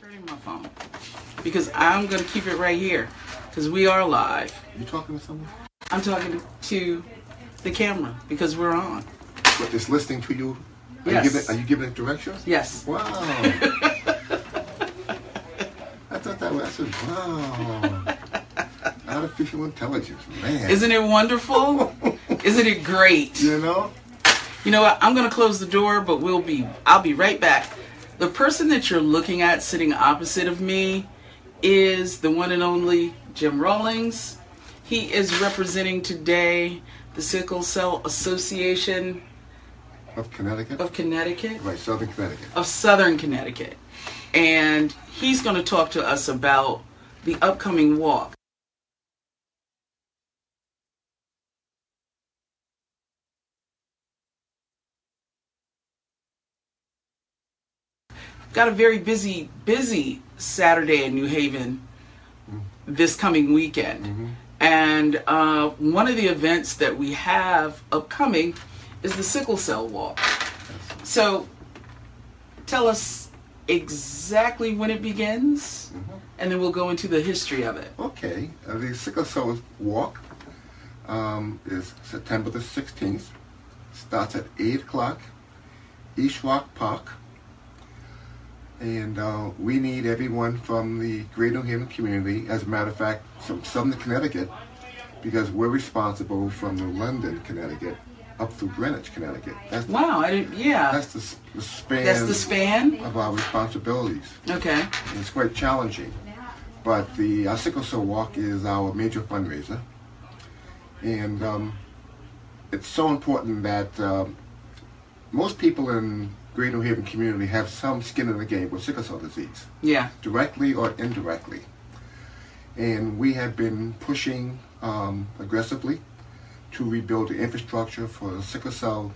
turning my phone because I'm going to keep it right here because we are live. You talking to someone? I'm talking to the camera because we're on. What, just listening to you? Are Yes. You giving, are you giving it directions? Yes. Wow. I thought that was, I said, wow. Artificial intelligence, man. Isn't it wonderful? Isn't it great? You know? You know what? I'm going to close the door, but we'll be I'll be right back. The person that you're looking at sitting opposite of me is the one and only Jim Rawlings. He is representing today the Sickle Cell Association Of Connecticut? of Connecticut. Right, Southern Connecticut. of Southern Connecticut. And he's going to talk to us about the upcoming walk. Got a very busy, busy Saturday in New Haven this coming weekend. And uh, one of the events that we have upcoming is the Sickle Cell Walk. So, tell us exactly when it begins, and then we'll go into the history of it. Okay, uh, the Sickle Cell Walk um, is September the 16th. Starts at 8 o'clock, Rock Park. And uh, we need everyone from the Greater New Haven community, as a matter of fact, from Southern Connecticut, because we're responsible from New London, Connecticut, up through Greenwich, Connecticut. That's the, Wow, I didn't, yeah. that's the, the span That's the span? of our responsibilities. Okay. And it's quite challenging. But the uh, Sickle Cell Walk is our major fundraiser. And um, it's so important that um, most people in Greater New Haven community have some skin in the game with sickle cell disease, Yeah. directly or indirectly. And we have been pushing um, aggressively to rebuild the infrastructure for sickle cell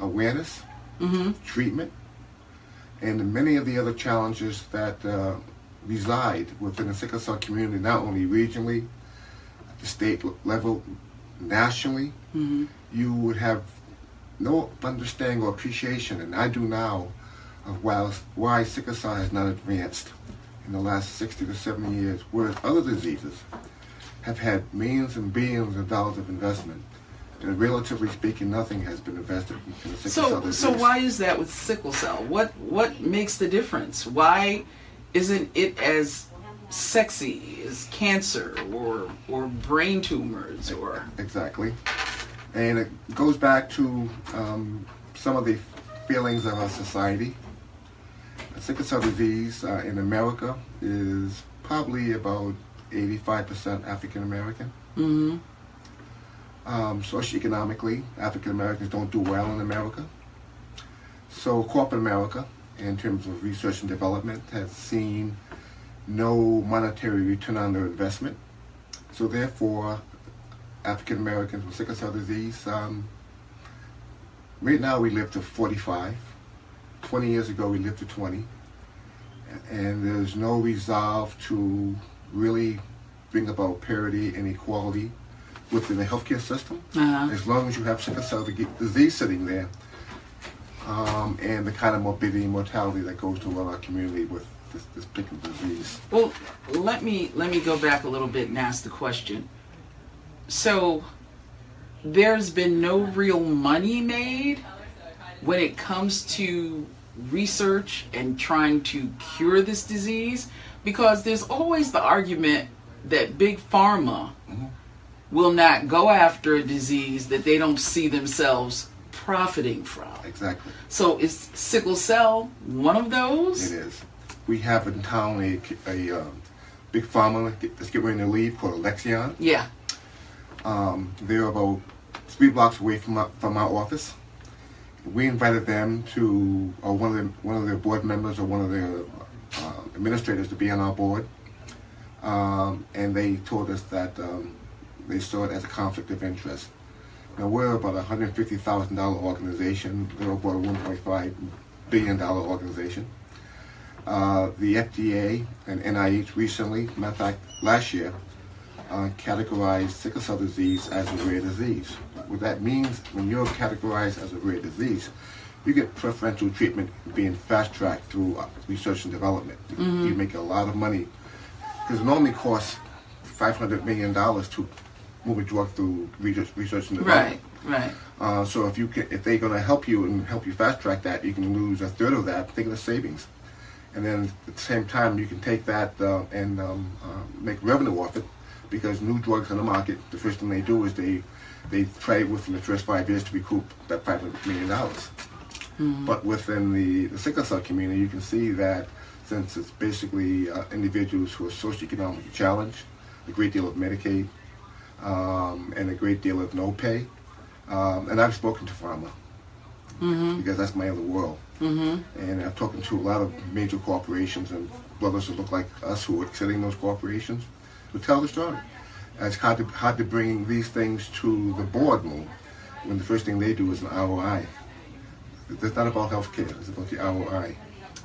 awareness, Mm-hmm. treatment, and many of the other challenges that uh, reside within the sickle cell community, not only regionally, at the state level, nationally, Mm-hmm. you would have no understanding or appreciation, and I do now, of why, why sickle cell has not advanced in the last 60 to 70 years, whereas other diseases have had millions and billions of dollars of investment. And relatively speaking, nothing has been invested in the sickle cell So, disease. so why is that with sickle cell? What what makes the difference? Why isn't it as sexy as cancer or or brain tumors or Exactly. And it goes back to um, some of the feelings of our society. Sickle cell disease uh, in America is probably about 85% African American. mm-hmm. Um, socioeconomically, African Americans don't do well in America. So corporate America, in terms of research and development, has seen no monetary return on their investment. So therefore, African Americans with sickle cell disease, um, right now we live to 45. 20 years ago we lived to 20. And there's no resolve to really bring about parity and equality within the healthcare system. Uh-huh. As long as you have sickle cell disease sitting there, um, and the kind of morbidity and mortality that goes to our community with this, this particular disease. Well, let me let me go back a little bit and ask the question. So, there's been no real money made when it comes to research and trying to cure this disease because there's always the argument that big pharma will not go after a disease that they don't see themselves profiting from. Exactly. So is sickle cell one of those? It is. We have in town a, a um, big pharma that's getting ready to leave called Alexion. Yeah. Um, they're about three blocks away from our, from our office. We invited them to, or one of them, one of their board members or one of their uh, administrators to be on our board, um, and they told us that um, they saw it as a conflict of interest. Now we're about a hundred fifty thousand dollar organization. They're about a one point five billion dollar organization. Uh, the FDA and NIH recently, matter of fact, last year, uh, categorized sickle cell disease as a rare disease. What that means, when you're categorized as a rare disease, you get preferential treatment being fast tracked through uh, research and development. You make a lot of money because it normally costs five hundred million dollars to move a drug through research, research and development. Right, right. Uh, so if you can, if they're going to help you and help you fast track that, you can lose a third of that. Think of the savings, and then at the same time you can take that uh, and um, uh, make revenue off it because new drugs on the market. The first thing they do is they they try within the first five years to recoup that five hundred million dollars. But within the, the sickle cell community, you can see that since it's basically uh, individuals who are socioeconomically challenged, a great deal of Medicaid, um, and a great deal of no pay. Um, and I've spoken to pharma because that's my other world. Mm-hmm. And I've talked to a lot of major corporations and brothers that look like us who are sitting those corporations who tell the story. And it's hard to, hard to bring these things to the boardroom when the first thing they do is an ROI. It's not about healthcare, it's about the ROI,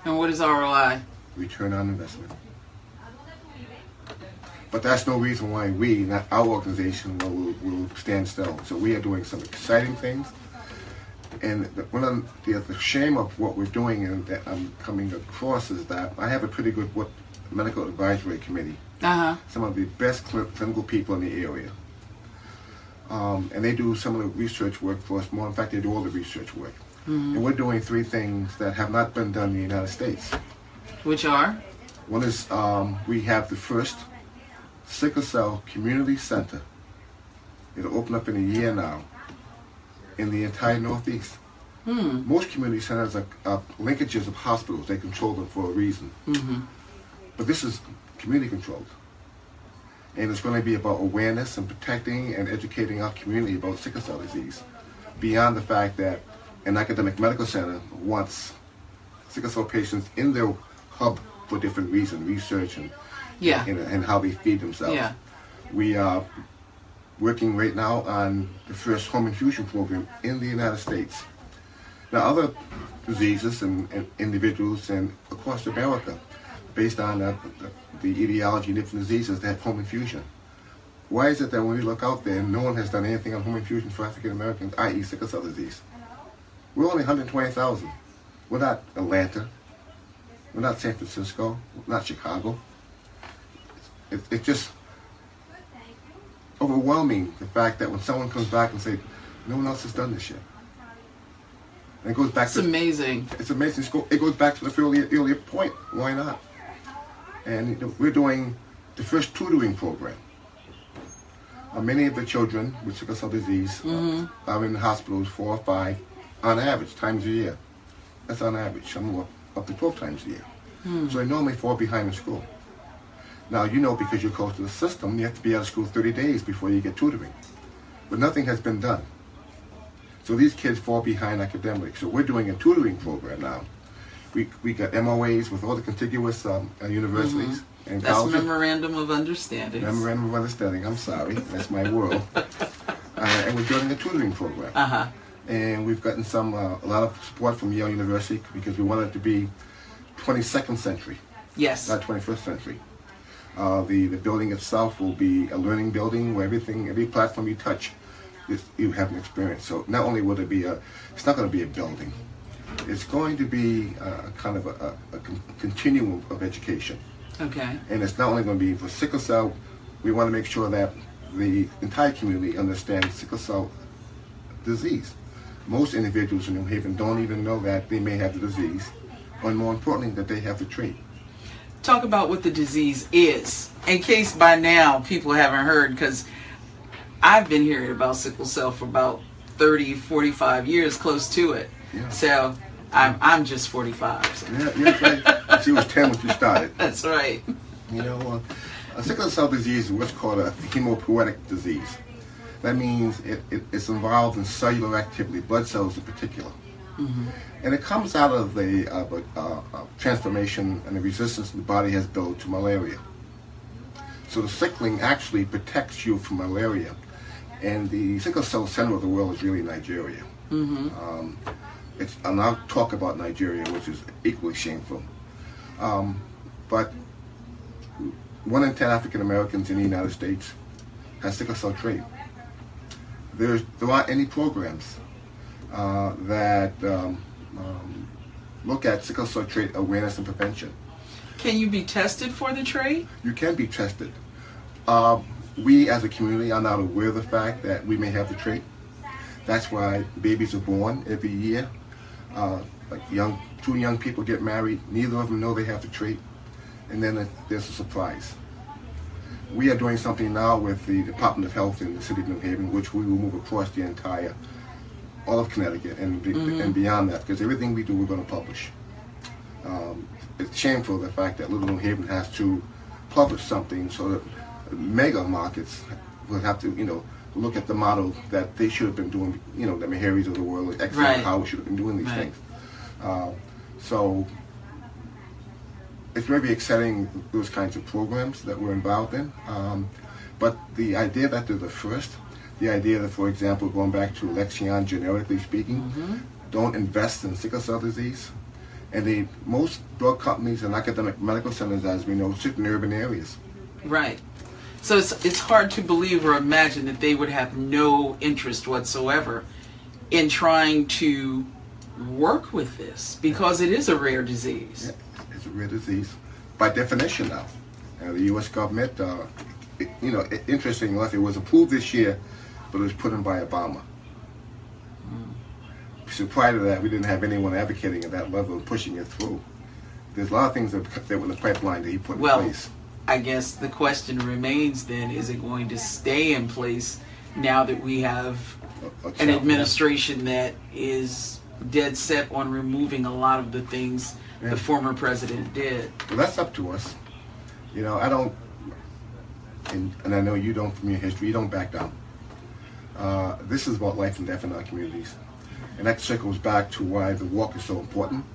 And what is ROI? return on investment. But that's no reason why we, not our organization, will, will stand still. So we are doing some exciting things. And the, one of the, the shame of what we're doing and that I'm coming across is that I have a pretty good what medical advisory committee. Uh huh. Some of the best cl- clinical people in the area. Um, and they do some of the research work for us more. In fact, they do all the research work. And we're doing three things that have not been done in the United States. Which are? One is um, we have the first sickle cell community center. It'll open up in a year now in the entire Northeast. Hmm. Most community centers are, are linkages of hospitals. They control them for a reason. Mm-hmm. But this is community controlled. And it's going to be about awareness and protecting and educating our community about sickle cell disease. Beyond the fact that an academic medical center wants sickle cell patients in their hub for different reasons, research and, Yeah. and, and how they feed themselves. Yeah. We are working right now on the first home infusion program in the United States. Now, other diseases and, and individuals and across America, based on uh, the, the etiology of different diseases, they have home infusion. Why is it that when we look out there, no one has done anything on home infusion for African Americans, i.e., sickle cell disease? We're only 120,000. We're not Atlanta. We're not San Francisco. We're not Chicago. It's It, it's just overwhelming the fact that when someone comes back and say, no one else has done this yet. And it goes back It's to amazing. it's amazing. It's go- It goes back to the earlier, earlier point. Why not? And we're doing the first tutoring program. Uh, many of the children with sickle cell disease uh, are in hospitals four or five, on average, times a year. That's on average. Some are up to 12 times a year. So they normally fall behind in school. Now, you know because you're close to the system, you have to be out of school 30 days before you get tutoring. But nothing has been done. So these kids fall behind academically. So we're doing a tutoring program now. We, we got MOAs with all the contiguous um, uh, universities and That's colleges. memorandum of understanding. Memorandum of Understanding. I'm sorry, that's my world. uh, and we're doing a tutoring program. Uh huh. And we've gotten some uh, a lot of support from Yale University because we want it to be 22nd century, Yes. not 21st century. Uh, the the building itself will be a learning building where everything, every platform you touch, is, you have an experience. So not only will it be a, it's not going to be a building. It's going to be a, kind of a, a, a continuum of education. Okay. And it's not only going to be for sickle cell, we want to make sure that the entire community understands sickle cell disease. Most individuals in New Haven don't even know that they may have the disease, or more importantly, that they have the trait. Talk about what the disease is, in case by now people haven't heard, because I've been hearing about sickle cell for about 30, 45 years, close to it. Yeah. So I'm, I'm just 45. So. Yeah, yeah, right. she was 10 when she started. That's right. You know, uh, a sickle cell disease is what's called a hemopoietic disease. That means it, it, it's involved in cellular activity, blood cells in particular. And it comes out of the uh, uh, uh, transformation and the resistance the body has built to malaria. So the sickling actually protects you from malaria. And the sickle cell center of the world is really Nigeria. Um, it's, and I'll talk about Nigeria, which is equally shameful. Um, but one in ten African Americans in the United States has sickle cell trait. There's, there aren't any programs uh, that um, um, look at sickle cell trait awareness and prevention. Can you be tested for the trait? You can be tested. Uh, we as a community are not aware of the fact that we may have the trait. That's why babies are born every year. Uh, like young, two young people get married, neither of them know they have the trait, and then there's a surprise. We are doing something now with the Department of Health in the city of New Haven, which we will move across the entire, all of Connecticut and, mm-hmm. and beyond that, because everything we do, we're going to publish. Um, it's shameful the fact that Little New Haven has to publish something so that mega markets will have to, you know, look at the model that they should have been doing, you know, the Meharry's of the world, like right. how should have been doing these right. things. Uh, so it's very exciting those kinds of programs that we're involved in. Um, but the idea that they're the first, the idea that, for example, going back to Alexion, generically speaking, mm-hmm. don't invest in sickle cell disease. And the most drug companies and academic medical centers, as we know, sit in urban areas. Right. So it's, it's hard to believe or imagine that they would have no interest whatsoever in trying to work with this because it is a rare disease. Yeah, it's a rare disease by definition now. Uh, the U.S. government, uh, it, you know, it, interesting enough, it was approved this year, but it was put in by Obama. Mm. So prior to that, we didn't have anyone advocating at that level and pushing it through. There's a lot of things that, that were in the pipeline that he put well, in place. I guess the question remains then, is it going to stay in place now that we have an administration that is dead set on removing a lot of the things yeah. the former president did. Well, that's up to us. You know, I don't, and, and I know you don't from your history, you don't back down. Uh, this is about life and death in our communities. And that circles back to why the walk is so important.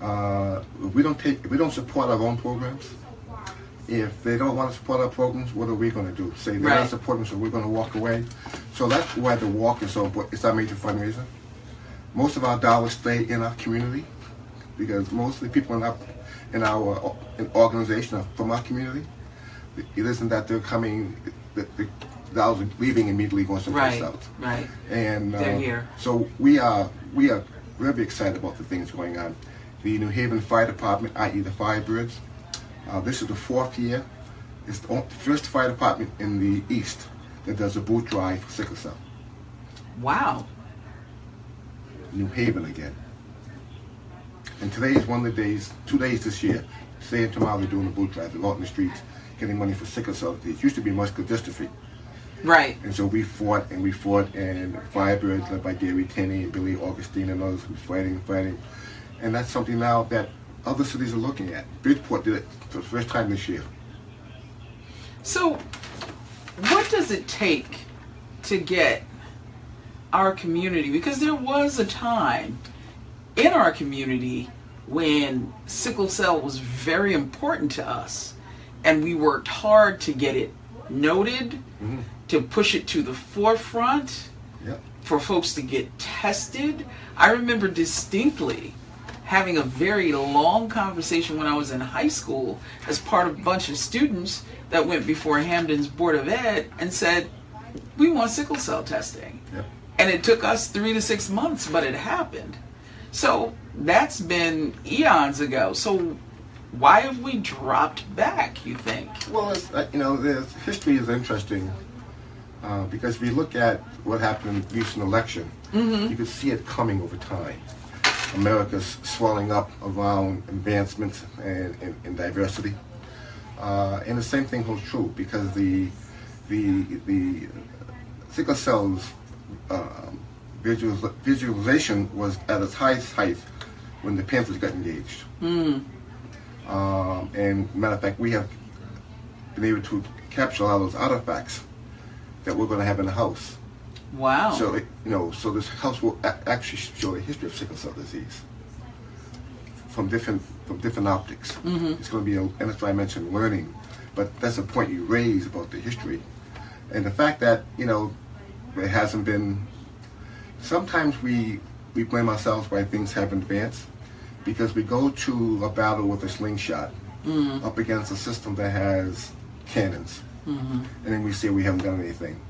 Uh, if we don't take, if we don't support our own programs, if they don't want to support our programs, what are we going to do? Say they're right. not supporting, so we're going to walk away. So that's why the walk is so important. It's our major fundraiser most of our dollars stay in our community because mostly people in our in our in organization are from our community. It isn't that they're coming, the, the dollars are leaving immediately going someplace right, else. Right. And uh, they're here. So we are we are very excited about the things going on. The New Haven Fire Department, i.e. the Firebirds, uh, this is the fourth year. It's the first fire department in the East that does a boot drive for sickle cell. Wow. New Haven again. And today is one of the days, two days this year. Today and tomorrow they're doing a boot drive. They're out in the streets getting money for sickle cell disease. It used to be muscular dystrophy. Right. And so we fought and we fought and Firebirds led by Gary Tenney and Billy Augustine and others were fighting and fighting. And that's something now that other cities are looking at. Bridgeport did it for the first time this year. So what does it take to get our community because there was a time in our community when sickle cell was very important to us and we worked hard to get it noted mm-hmm. to push it to the forefront yep. for folks to get tested i remember distinctly having a very long conversation when i was in high school as part of a bunch of students that went before hamden's board of ed and said we want sickle cell testing yep. And it took us three to six months, but it happened. So that's been eons ago. So why have we dropped back, you think? Well, uh, you know, the history is interesting uh, because if you look at what happened in the recent election, mm-hmm. you can see it coming over time. America's swelling up around advancement and, and, and diversity. Uh, and the same thing holds true because the the the sickle cells um, visual, visualization was at its highest height when the Panthers got engaged. Mm. Um, and matter of fact, we have been able to capture all those artifacts that we're going to have in the house. Wow. So, it, you know, so this house will a- actually show the history of sickle cell disease from different from different optics. Mm-hmm. It's going to be, a, and that's why I mentioned learning. But that's a point you raise about the history. And the fact that, you know, it hasn't been. Sometimes we we blame ourselves why things haven't advanced because we go to a battle with a slingshot mm-hmm. up against a system that has cannons, mm-hmm. and then we say we haven't done anything.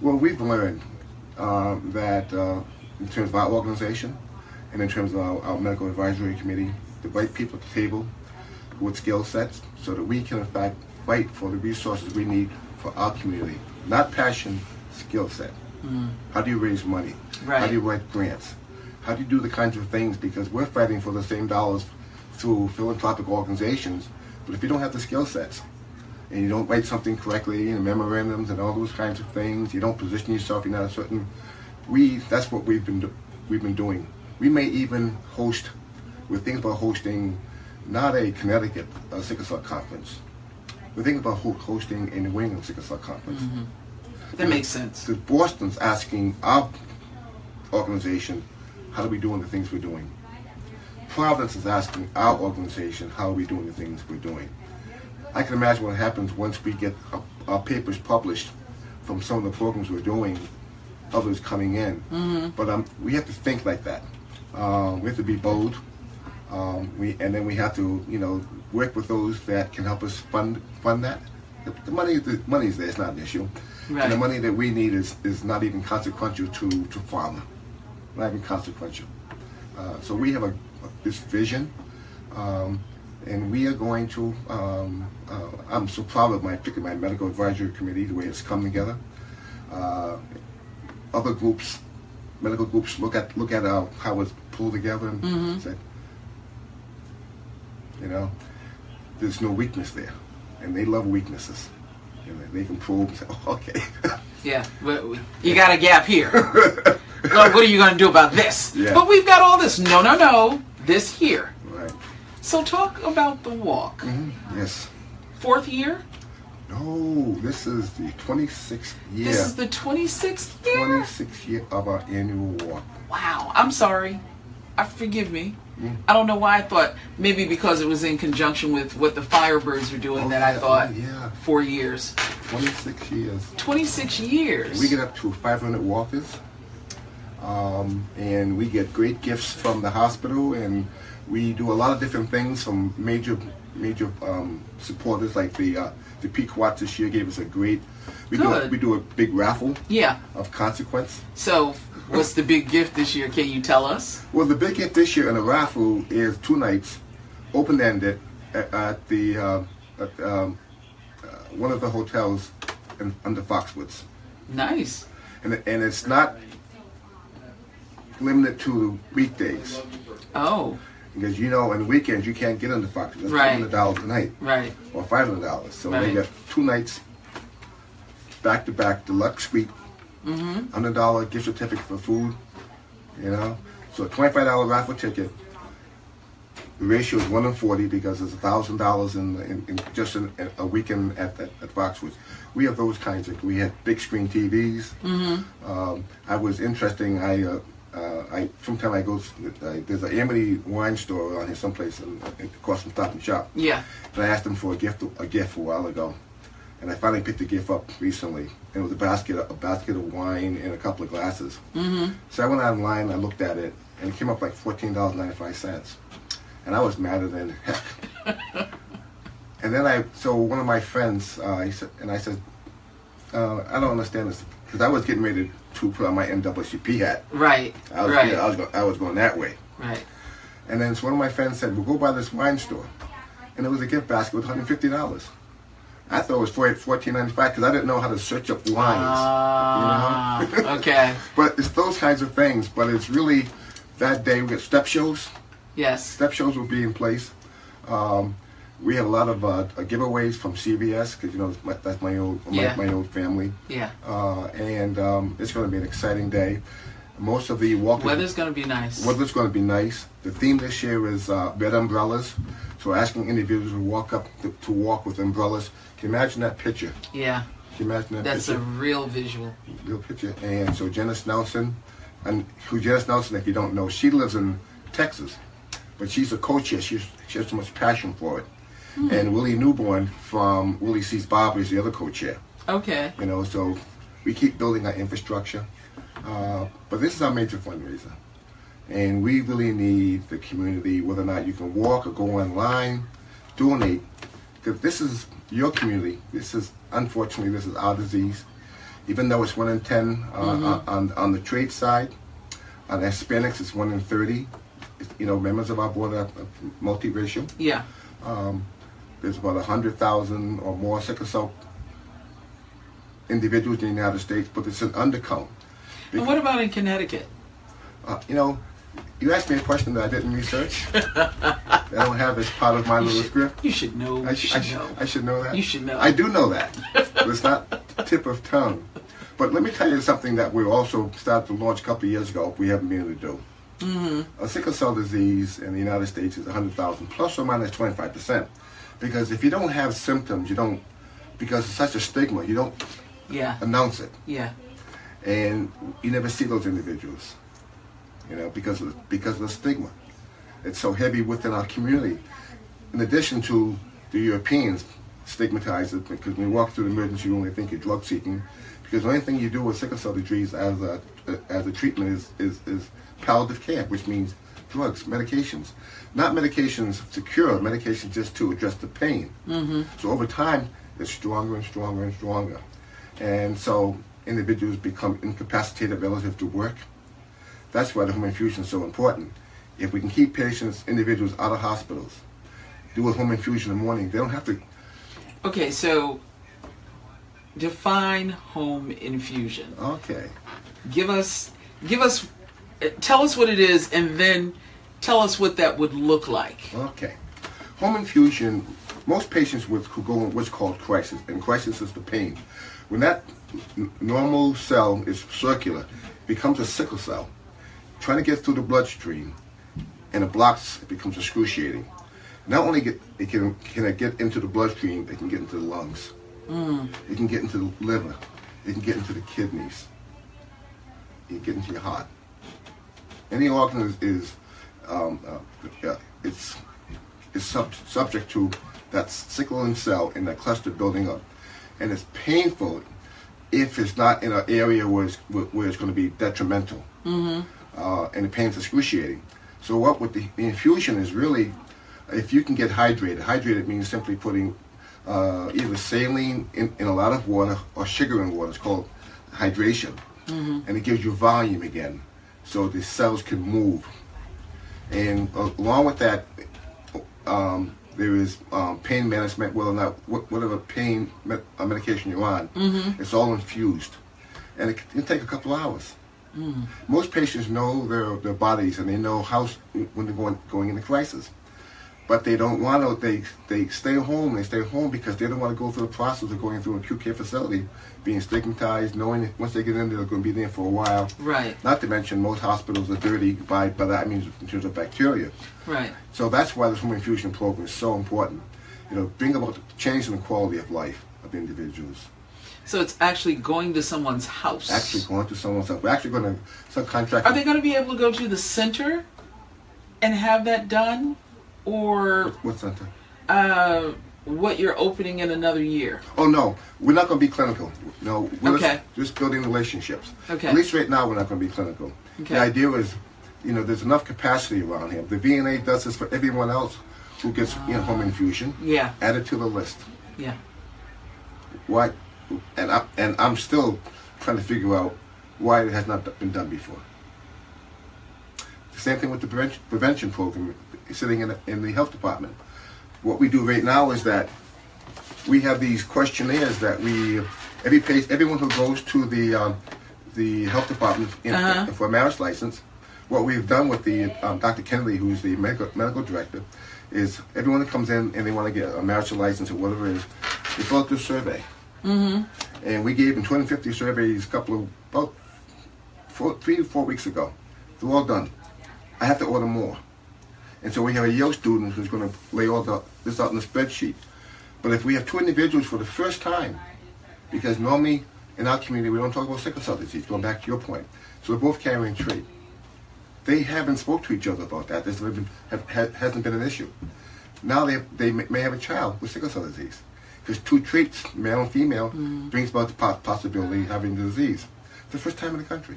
Well, we've learned um, that uh, in terms of our organization, and in terms of our, our medical advisory committee, the right people at the table with skill sets so that we can in fact fight for the resources we need for our community. Not passion, skill set. How do you raise money? How do you write grants? How do you do the kinds of things? Because we're fighting for the same dollars through philanthropic organizations, but if you don't have the skill sets, and you don't write something correctly and memorandums and all those kinds of things, you don't position yourself, you're not a certain. We that's what we've been do, we've been doing. We may even host. We're thinking about hosting not a Connecticut uh, sickle cell conference. We're thinking about ho- hosting a New England sickle cell conference. That makes sense. Because Boston's asking our organization, how are we doing the things we're doing? Providence is asking our organization, how are we doing the things we're doing? I can imagine what happens once we get our, our papers published from some of the programs we're doing, others coming in. But um, we have to think like that. Um, we have to be bold. Um, we and then we have to, you know, work with those that can help us fund fund that. The, the money, the money is there; it's not an issue. Right. And the money that we need is, is not even consequential to to pharma, not even consequential. Uh, so we have a, this vision, um, and we are going to. Um, uh, I'm so proud of my particularly my medical advisory committee, the way it's come together. Uh, other groups, medical groups, look at look at uh, how it's pulled together and say, you know, there's no weakness there, and they love weaknesses. You know, they can probe and say, oh, okay. Yeah, but you got a gap here. What are you going to do about this? Yeah. But we've got all this. No, no, no. This here. So talk about the walk. Mhm. Yes. Fourth year. No, this is the 26th year. This is the 26th year. 26th year of our annual walk. Wow. I'm sorry. I forgive me. Mm. I don't know why I thought maybe because it was in conjunction with what the Firebirds were doing that I Oh, thought yeah, four years. 26 years. 26 years. We get up to 500 walkers, um, and we get great gifts from the hospital, and we do a lot of different things from major major um, supporters like the uh, the Pequot this year gave us a great. We do a, Good. we do a big raffle yeah. of consequence. So what's the big gift this year? Can you tell us? Well, the big hit this year in the raffle is two nights, open ended, at, at the uh, at, um, uh, one of the hotels in, under Foxwoods. Nice. and and it's not limited to weekdays Oh, because you know on weekends you can't get into Fox. That's Right. hundred dollars a night right. or five hundred dollars. So Right. they got two nights back to back deluxe suite, Mm-hmm. hundred dollar gift certificate for food. You know, so a twenty five dollar raffle ticket. The ratio is one in forty because it's thousand dollars in, in, in just in, a weekend at, at at Foxwoods. We have those kinds of. We had big screen TVs. Mm-hmm. Um, I was interesting. I uh, uh, I sometimes I go. Uh, there's an Amity wine store around here someplace across from Stop and Shop. Yeah. And I asked them for a gift a gift a while ago, and I finally picked the gift up recently. And it was a basket a basket of wine and a couple of glasses. Mm-hmm. So I went online. I looked at it, and it came up like fourteen dollars ninety five cents, and I was madder than heck. and then I so one of my friends uh, he said, and I said, uh, I don't understand this because I was getting ready to put on my NAACP hat. Right. I was, right. yeah, I was, go- I was going that way. right. And then so one of my friends said, "We'll go by this wine store," and it was a gift basket with 150 dollars. I thought it was 14.95 because I didn't know how to search up wines. Ah, you know? okay. But it's those kinds of things. But it's really that day we get step shows. Yes. Step shows will be in place. Um, we have a lot of uh, giveaways from CVS because you know that's my, that's my old my, Yeah. my old family, Yeah. uh, and um, it's going to be an exciting day. Most of the walkers Weather's gonna be nice. Weather's going to be nice. The theme this year is uh, red umbrellas. So asking individuals to walk up to, to walk with umbrellas. Can you imagine that picture? Yeah. Can you imagine that picture? That's a real visual. real picture. And so Janice Nelson, and who Janice Nelson, if you don't know, she lives in Texas, but she's a co-chair. She's, she has so much passion for it. And Willie Newborn from Willie Sees Barber is the other co-chair. Okay. You know, so we keep building our infrastructure. Uh, but this is our major fundraiser. And we really need the community, whether or not you can walk or go online, donate. Because this is your community. This is, unfortunately, this is our disease. Even though it's one in 10 uh, on, on the trade side, On Hispanics, it's one in 30. It's, you know, members of our board are multiracial. Yeah. Um, there's about 100,000 or more sickle cell individuals in the United States, but it's an undercount. And what about in Connecticut? Uh, you know, you asked me a question that I didn't research. I don't have as part of my You little should, script. you should know. I, sh- should I, sh- know. I should know that. You should know. I do know that, but it's not tip of tongue. But let me tell you something that we also started to launch a couple of years ago. If we haven't been able to do. Mm-hmm. A sickle cell disease in the United States is 100,000 plus or minus 25 percent, because if you don't have symptoms, you don't. Because it's such a stigma, you don't Yeah. announce it, Yeah. and you never see those individuals. You know, because of, because of the stigma. It's so heavy within our community. In addition to the Europeans stigmatize it because when you walk through the emergency room, they think you're drug seeking. Because the only thing you do with sickle cell disease as a as a treatment is is, is palliative care, which means drugs, medications, not medications to cure, medications just to address the pain. Mm-hmm. So over time, it's stronger and stronger and stronger, and so individuals become incapacitated relative to work. That's why the home infusion is so important. If we can keep patients, individuals out of hospitals, do a home infusion in the morning, they don't have to. Okay, so define home infusion. Okay. Give us, give us, tell us what it is, and then tell us what that would look like. Okay. Home infusion, most patients with who go in what's called crisis, and crisis is the pain. When that n- normal cell is circular, becomes a sickle cell, trying to get through the bloodstream, and it blocks, it becomes excruciating. Not only get it can can it get into the bloodstream, it can get into the lungs. Hmm. It can get into the liver. It can get into the kidneys. It can get into your heart. Any organ is, is um, uh, it's is sub- subject to that sickling cell in that cluster building up, and it's painful if it's not in an area where it's, where it's going to be detrimental, mm-hmm. uh, and the pain's excruciating. So what with the, the infusion is really, if you can get hydrated. Hydrated means simply putting uh, either saline in, in a lot of water or sugar in water. It's called hydration, and it gives you volume again, so the cells can move. And along with that, um, there is um, pain management. Whether or not whatever pain med- uh, medication you're on, it's all infused, and it can take a couple hours. Most patients know their their bodies and they know how when they're going going into crisis, but they don't want to. They they stay home. They stay home because they don't want to go through the process of going through an acute care facility, being stigmatized, knowing that once they get in, there, they're going to be there for a while. Right. Not to mention most hospitals are dirty by by that means in terms of bacteria. Right. So that's why this home infusion program is so important. You know, bring about change in the quality of life of individuals. So it's actually going to someone's house. Actually going to someone's house. We're actually going to subcontract. Are they going to be able to go to the center and have that done, or What center? uh, what you're opening in another year? Oh no, we're not going to be clinical. No, we're Okay. just, just building relationships. Okay. At least right now, we're not going to be clinical. Okay. The idea is, you know, there's enough capacity around here. The VNA does this for everyone else who gets you know home infusion. Yeah. Add it to the list. Yeah. Why? And I and I'm still trying to figure out why it has not been done before. Same thing with the prevention, prevention program sitting in the, in the health department. What we do right now is that we have these questionnaires that we every patient, everyone who goes to the um, the health department in, Uh-huh. for a marriage license. What we've done with the um, Dr. Kennedy, who's the medical medical director, is everyone that comes in and they want to get a marriage license or whatever it is, they fill out this survey. Mm-hmm. And we gave them 250 surveys a couple of about four, three or four weeks ago. They're all done. I have to order more. And so we have a Yale student who's going to lay all the, this out in the spreadsheet. But if we have two individuals for the first time, because normally in our community we don't talk about sickle cell disease, going back to your point. So they're both carrying trait. They haven't spoke to each other about that. This been, have, ha, hasn't been an issue. Now they, they may have a child with sickle cell disease. Because two traits, male and female, mm. brings about the po- possibility of having the disease. It's the first time in the country.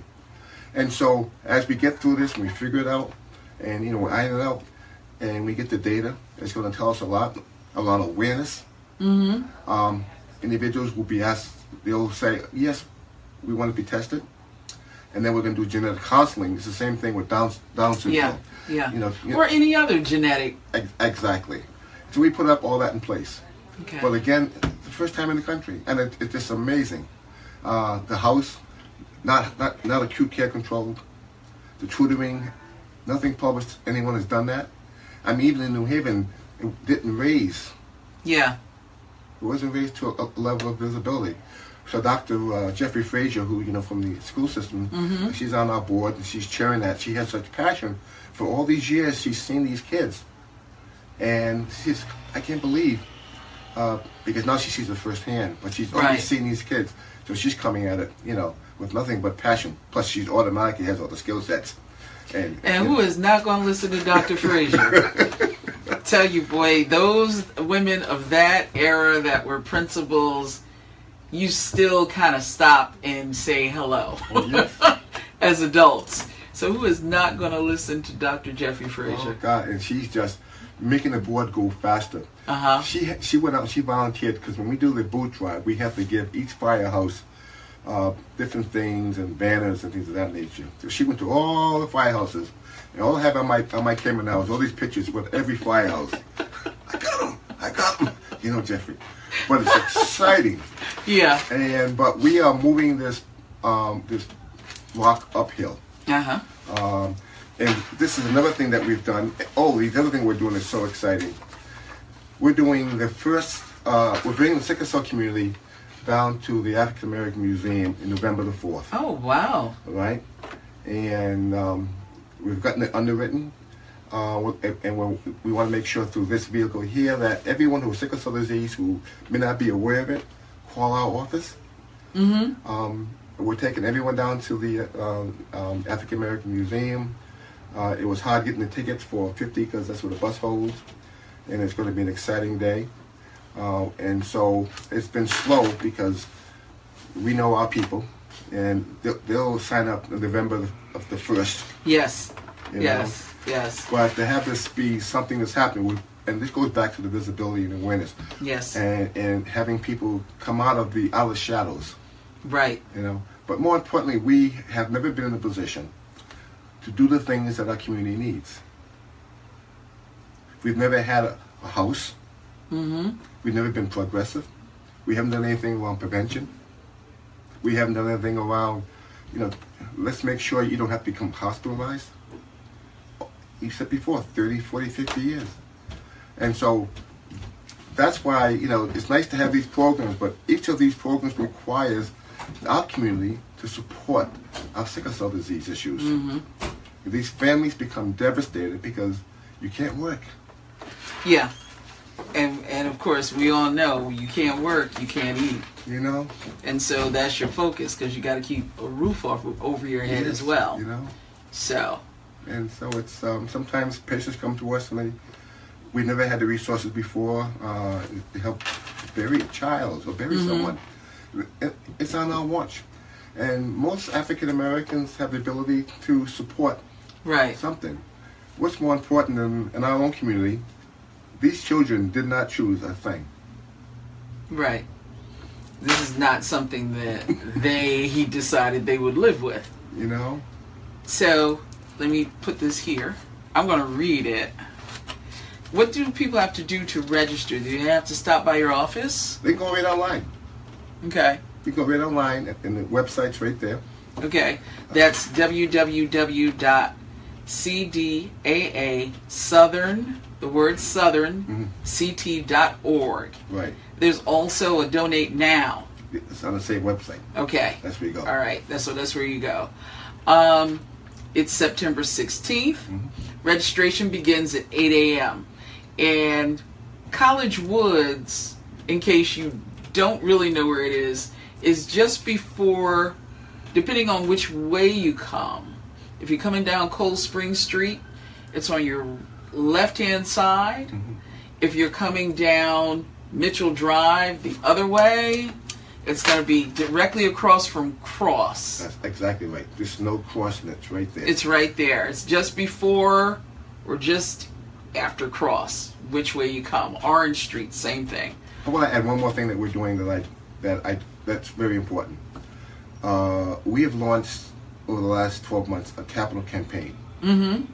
And so as we get through this and we figure it out, and you know we iron it out, and we get the data, it's going to tell us a lot, a lot of awareness. Mm-hmm. Um, individuals will be asked, they'll say, yes, we want to be tested. and then we're going to do genetic counseling. It's the same thing with Down Down syndrome. Yeah, yeah. You know, you or any other genetic. Ex- exactly. So we put up all that in place. Okay. But again, the first time in the country, and it, it's just amazing. Uh, the house, not not not acute care controlled. The tutoring, nothing published. Anyone has done that. I mean, even in New Haven, it didn't raise. yeah. It wasn't raised to a, a level of visibility. So Dr. Uh, Jeffrey Frazier, who you know from the school system, she's on our board and she's chairing that. She has such passion for all these years. She's seen these kids, and she's I can't believe uh, because now she sees it firsthand. But she's always Right. seen these kids, so she's coming at it, you know, with nothing but passion. Plus, she's automatically has all the skill sets. And, And who is not going to listen to Dr. Frazier? Tell you, boy, those women of that era that were principals, you still kind of stop and say hello Oh, yes. as adults. So who is not going to listen to Dr. Jeffrey Oh Frazier? God! And she's just making the board go faster. Uh huh. She she went out and she volunteered because when we do the boot drive, we have to give each firehouse uh, different things and banners and things of that nature. So she went to all the firehouses, and all I have on my on my camera now is all these pictures with every firehouse. I got them. I got them. You know, Jeffrey. But it's exciting, Yeah. and but we are moving this um, this rock uphill. Uh huh. Um, and this is another thing that we've done. Oh, the other thing we're doing is so exciting. We're doing the first, uh, we're bringing the sickle cell community down to the African American Museum in November the 4th, Oh wow. all right? And um, we've gotten it underwritten. Uh, and we're, want to make sure through this vehicle here that everyone who has sickle cell disease who may not be aware of it, call our office. Mm-hmm. Um, we're taking everyone down to the uh, um, African American Museum. Uh, it was hard getting the tickets for 50 because that's where the bus holds, and it's going to be an exciting day. Uh, and so it's been slow because we know our people, and they'll, they'll sign up in November of the first. Yes. You yes. Yes. But to have this be something that's happening, with, and this goes back to the visibility and awareness, Yes. and, and having people come out of the out of shadows. Right. you know. But more importantly, we have never been in a position to do the things that our community needs. We've never had a, a house. Mm-hmm. We've never been progressive. We haven't done anything around prevention. We haven't done anything around, you know, let's make sure you don't have to become hospitalized. You said before, 30, 40, 50 years. And so that's why, you know, it's nice to have these programs, but each of these programs requires our community to support our sickle cell disease issues. Mm-hmm. These families become devastated because you can't work. Yeah. And and of course we all know you can't work, you can't eat. You know? And so that's your focus because you got to keep a roof off over your head Yes, as well. You know? So, And so it's um, sometimes patients come to us and they, we never had the resources before uh, to help bury a child or bury Mhm. someone. It, it's on our watch. And most African Americans have the ability to support right. something. What's more important than in our own community, these children did not choose a thing. Right. This is not something that they he decided they would live with. You know? So, let me put this here. I'm going to read it. What do people have to do to register? Do they have to stop by your office? They can go right online. Okay. You can go right online and the website's right there. Okay. That's www.scdaa southern, the word southern, Mhm. ct.org. Right. There's also a donate now. It's on the same website. Okay. That's where you go. All right. That's so that's where you go. Um, it's September 16th. Mhm. Registration begins at 8 a.m. And College Woods, in case you don't really know where it is, is just before, depending on which way you come. If you're coming down Cold Spring Street, it's on your left hand side. Mhm. If you're coming down Mitchell Drive the other way, it's going to be directly across from Cross. That's exactly right. There's no crossing. It's right there. It's right there. It's just before or just after Cross, which way you come. Orange Street, same thing. I want to add one more thing that we're doing that I that I that's very important. Uh, we have launched over the last 12 months a capital campaign. Mm-hmm.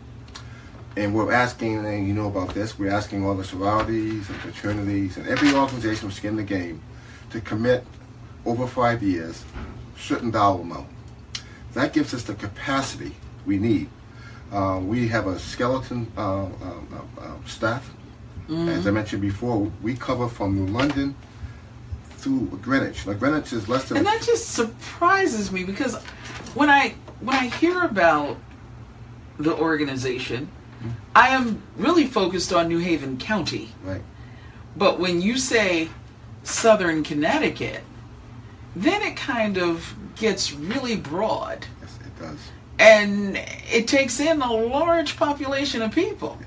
And we're asking, and you know about this, we're asking all the sororities and fraternities and every organization who's in the game to commit over five years certain dollar amount. That gives us the capacity we need. Uh, we have a skeleton uh, uh, uh, uh staff. As I mentioned before, we cover from New London through Greenwich. Now Greenwich is less than. And that just surprises me because when I when I hear about the organization, mm-hmm. I am really focused on New Haven County. Right. But when you say Southern Connecticut, then it kind of gets really broad. Yes, it does. And it takes in a large population of people.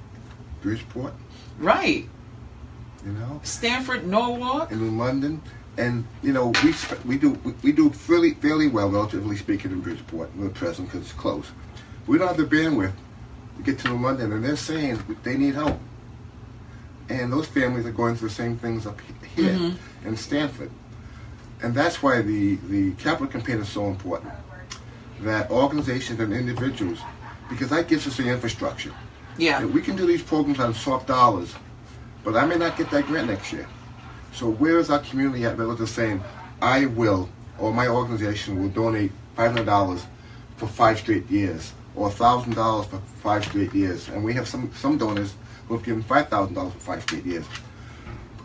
Bridgeport. Right. You know. Stamford, Norwalk. And in London. And you know we we do we do fairly fairly well relatively speaking in Bridgeport. We're present because it's close. We don't have the bandwidth to get to New London, and they're saying they need help. And those families are going through the same things up here mm-hmm. in Stamford. And that's why the, the capital campaign is so important. That organizations and individuals, because that gives us the infrastructure. Yeah. we can do these programs on soft dollars, but I may not get that grant next year. So where is our community at relative saying, I will, or my organization will donate $500 for five straight years, or $1,000 for five straight years. And we have some, some donors who have given $5,000 for five straight years.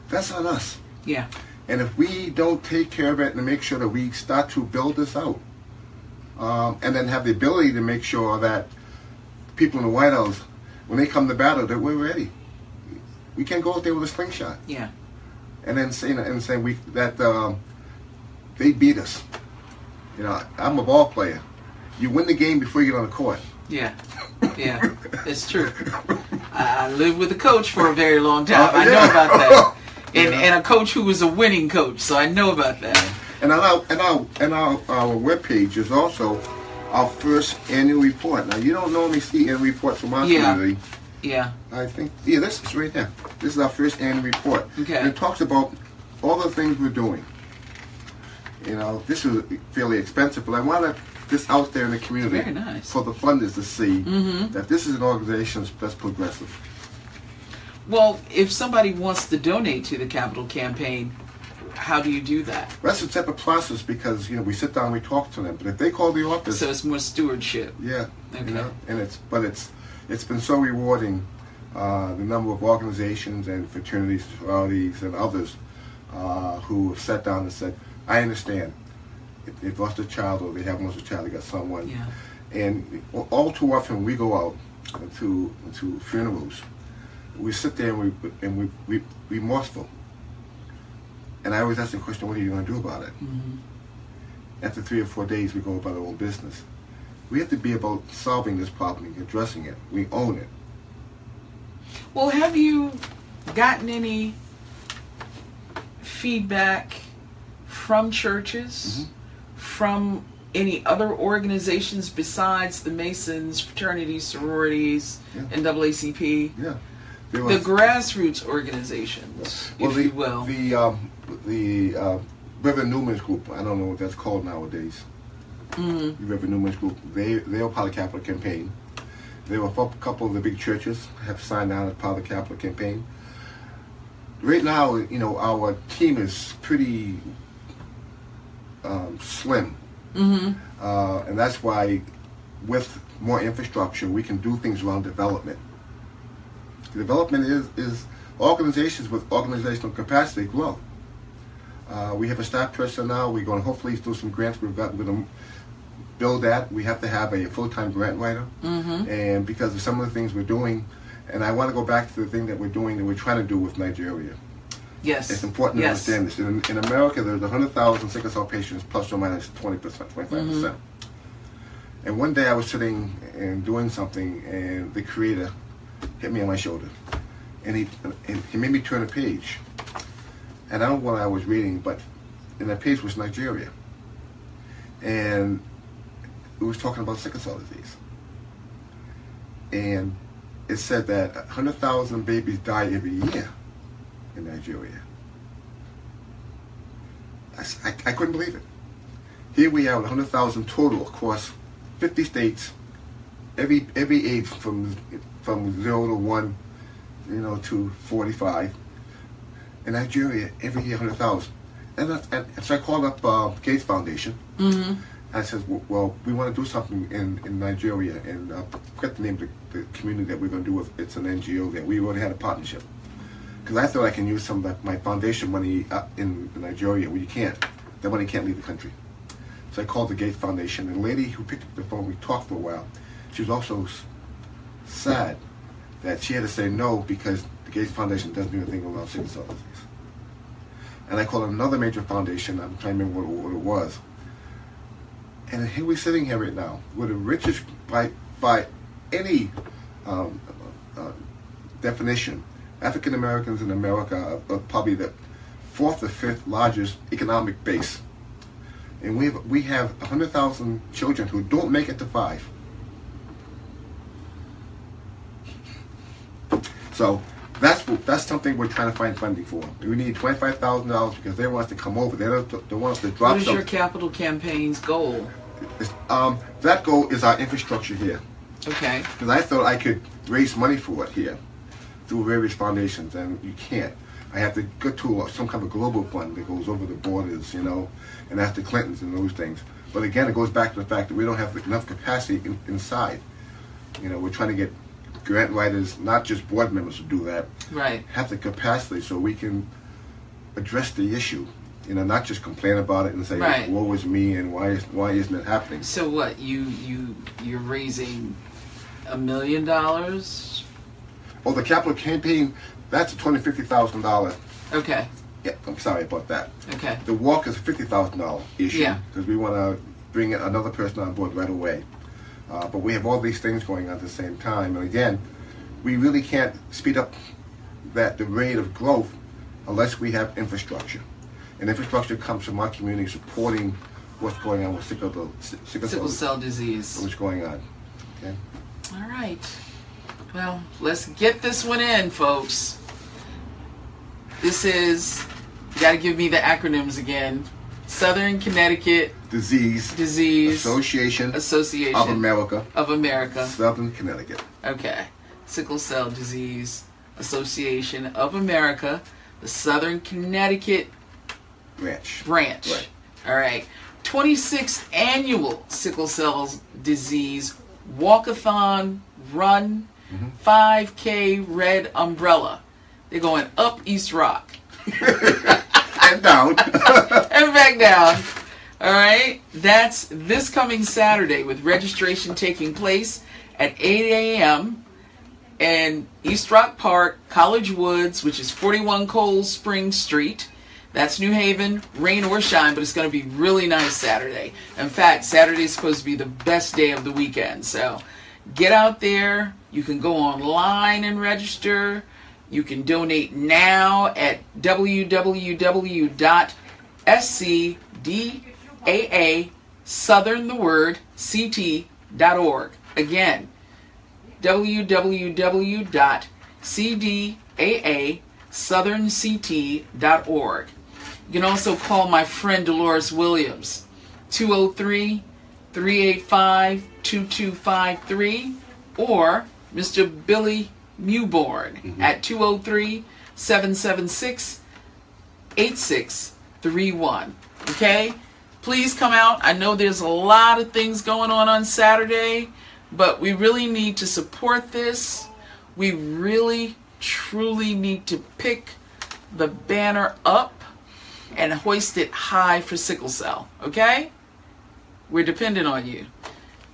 That's on us. Yeah. And if we don't take care of it and make sure that we start to build this out, um, and then have the ability to make sure that people in the White House, when they come to battle, that we're ready. We can't go out there with a slingshot. Yeah. And then say and say we that um, they beat us. You know, I'm a ball player. You win the game before you get on the court. Yeah, yeah, it's true. I lived with a coach for a very long time. Uh, I know about that, and yeah. and a coach who was a winning coach, so I know about that. And our and our and our, our web page is also our first annual report. Now you don't normally see annual reports from our yeah. community. Yeah. I think yeah, this is right there. This is our first annual report. Okay. And it talks about all the things we're doing. You know, this is fairly expensive, but I want to this out there in the community Very nice. for the funders to see mm-hmm. that this is an organization that's progressive. Well, if somebody wants to donate to the capital campaign, how do you do that? That's a separate process because you know we sit down, we talk to them. But if they call the office, so it's more stewardship. Yeah. Okay. You know, and it's but it's it's been so rewarding. Uh, the number of organizations and fraternities, sororities, and others uh, who have sat down and said, "I understand they've lost a child or they haven't lost a child, they got someone. Yeah. And all too often we go out to to funerals, we sit there and we and we we remorseful. And I always ask the question, what are you going to do about it? Mm-hmm. After three or four days, we go about our own business. We have to be about solving this problem and addressing it. We own it. Well, have you gotten any feedback from churches? Mm-hmm from any other organizations besides the Masons, fraternities, sororities, yeah. NAACP? Yeah. The grassroots organizations, well, if the, you will. The, um, the uh, Reverend Newman's group, I don't know what that's called nowadays. Mm-hmm. The Reverend Newman's group, they, they are part of the capital campaign. There were a couple of the big churches have signed on as part of the capital campaign. Right now, you know, our team is pretty um, slim. Mm-hmm. Uh, and that's why, with more infrastructure, we can do things around development. Development is, is organizations with organizational capacity grow. Uh, we have a staff person now. We're going to hopefully do some grants. We've got, we're going to build that. We have to have a full-time grant writer. Mm-hmm. And because of some of the things we're doing, and I want to go back to the thing that we're doing that we're trying to do with Nigeria. Yes. It's important yes. to understand this. In, in America, there's 100,000 sickle cell patients, plus or minus 20%, 25%. percent mm hmm And one day I was sitting and doing something, and the creator hit me on my shoulder. And he, and he made me turn a page. And I don't know what I was reading, but in that page was Nigeria. And it was talking about sickle cell disease. And it said that 100,000 babies die every year in Nigeria. I, I, I couldn't believe it. Here we have 100,000 total across 50 states, every every age from from zero to one, you know, to 45. In Nigeria, every year 100,000. And, and so I called up uh, Gates Foundation. Mm-hmm. I said, well, we want to do something in, in Nigeria, and uh, I forget the name of the, the community that we're going to do with. It's an NGO that we already had a partnership. Because I thought I can use some of my foundation money in Nigeria. Well, you can't. That money can't leave the country. So I called the Gates Foundation, and the lady who picked up the phone, we talked for a while. She was also sad that she had to say no because the Gates Foundation doesn't do anything about sickle cell disease. And I called another major foundation. I'm trying to remember what, what it was. And here we're sitting here right now. We're the richest by by any um, uh, definition. African Americans in America are, are probably the fourth or fifth largest economic base, and we have we have hundred thousand children who don't make it to five. So that's that's something we're trying to find funding for. We need twenty five thousand dollars because they want us to come over. They don't they want us to drop What is your capital campaign's goal? Um, that goal is our infrastructure here. Okay. Because I thought I could raise money for it here through various foundations, and you can't. I have to go to some kind of global fund that goes over the borders, you know, and that's the Clintons and those things. But again, it goes back to the fact that we don't have enough capacity in, inside. You know, we're trying to get grant writers, not just board members, to do that. Right. Have the capacity so we can address the issue. You know, not just complain about it and say, Right. "Woe is me," and why is why isn't it happening? So what? You you you're raising a million dollars? Oh, the capital campaign, that's a twenty fifty thousand dollar. Okay. Yeah, I'm sorry about that. Okay. The walk is a fifty thousand dollar issue Yeah. because we want to bring another person on board right away. Uh, but we have all these things going on at the same time, and again, we really can't speed up that the rate of growth unless we have infrastructure. And infrastructure comes from our community supporting what's going on with sickle, sickle, Sickle cell, cell disease. what's going on. Okay. All right. Well, let's get this one in, folks. This is, you got to give me the acronyms again Southern Connecticut Disease Disease Association Association of America, of America. Southern Connecticut. Okay. Sickle Cell Disease Association of America, the Southern Connecticut branch. branch. Right. All right. 26th annual Sickle Cell Disease Walkathon Run mm-hmm. 5K Red Umbrella. They're going up East Rock and down. and back down. All right. That's this coming Saturday with registration taking place at 8 a.m. in East Rock Park, College Woods, which is 41 Cold Spring Street. That's New Haven, rain or shine, but it's going to be really nice Saturday. In fact, Saturday is supposed to be the best day of the weekend. So get out there. You can go online and register. You can donate now at www.scdaa southern the word ct.org. Again, www.cdaa southernct.org. You can also call my friend Dolores Williams, 203 385 2253, or Mr. Billy Mewborn mm-hmm. at 203 776 8631. Okay? Please come out. I know there's a lot of things going on on Saturday, but we really need to support this. We really, truly need to pick the banner up and hoist it high for sickle cell. Okay? We're dependent on you.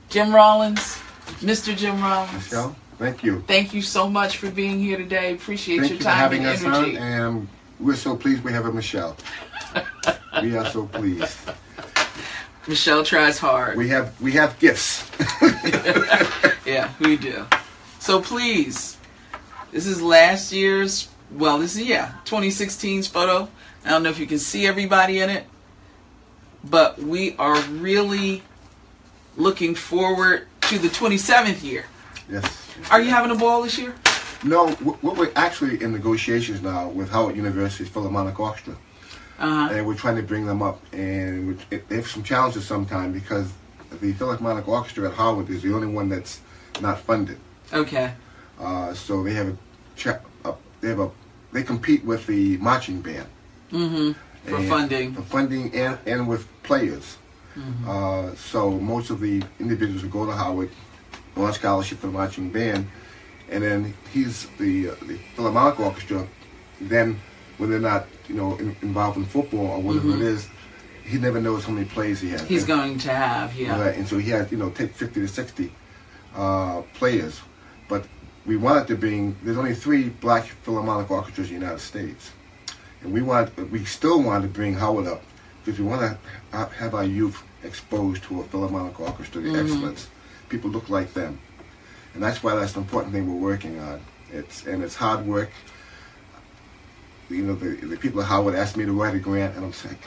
Jim Rawlings, Mr. Jim Rawlings. Michelle, thank you. Thank you so much for being here today. Appreciate Thank your you for time having and us energy. on, and we're so pleased we have a Michelle. we are so pleased. Michelle tries hard. We have we have gifts. yeah, we do. So please, this is last year's, well, this is, yeah, 2016's photo. I don't know if you can see everybody in it, but we are really looking forward to the 27th year. Yes. Are you having a ball this year? No, we're actually in negotiations now with Howard University's Philharmonic Orchestra, Uh huh. and we're trying to bring them up, and they have some challenges sometime because the Philharmonic Orchestra at Howard is the only one that's not funded. Okay. Uh, so they have a, cha- a they have a they compete with the marching band Mm-hmm. For funding. for funding and, and with players. Mm-hmm. Uh, so most of the individuals who go to Howard on scholarship for the marching band, and then he's the uh, the Philharmonic Orchestra. Then when they're not you know in, involved in football or whatever it is, he never knows how many plays he has. He's And- going to have, yeah. Right, and so he has, you know, take 50 to 60 uh, players. But we wanted to bring, there's only three black Philharmonic orchestras in the United States. And we want, we still want to bring Howard up because we want to have our youth exposed to a Philharmonic orchestra, the excellence. People look like them. And that's why that's an important thing we're working on. It's, and it's hard work. You know, the, the people at Howard asked me to write a grant, and I'm saying,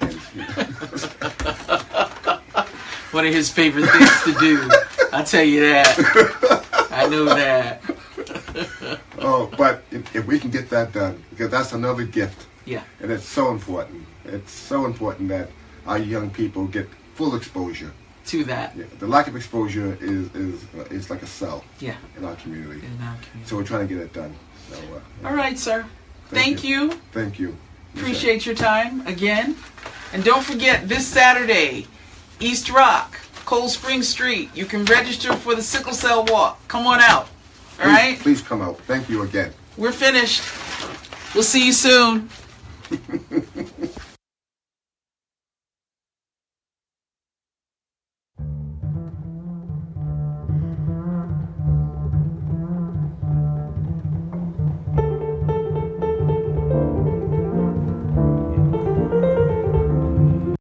and, you know, One of his favorite things to do. I'll tell you that. I know that. Oh, but if, if we can get that done, because that's another gift, Yeah. and it's so important. It's so important that our young people get full exposure. To that. Yeah, the lack of exposure is is uh, is like a cell Yeah. in our community. In our community. So we're trying to get it done. So, uh, All right, sir. Thank Thank you. Thank you. Appreciate your time again. And don't forget, this Saturday, East Rock, Cold Spring Street, you can register for the Sickle Cell Walk. Come on out. All Please, right? Please come out. Thank you again. We're finished. We'll see you soon.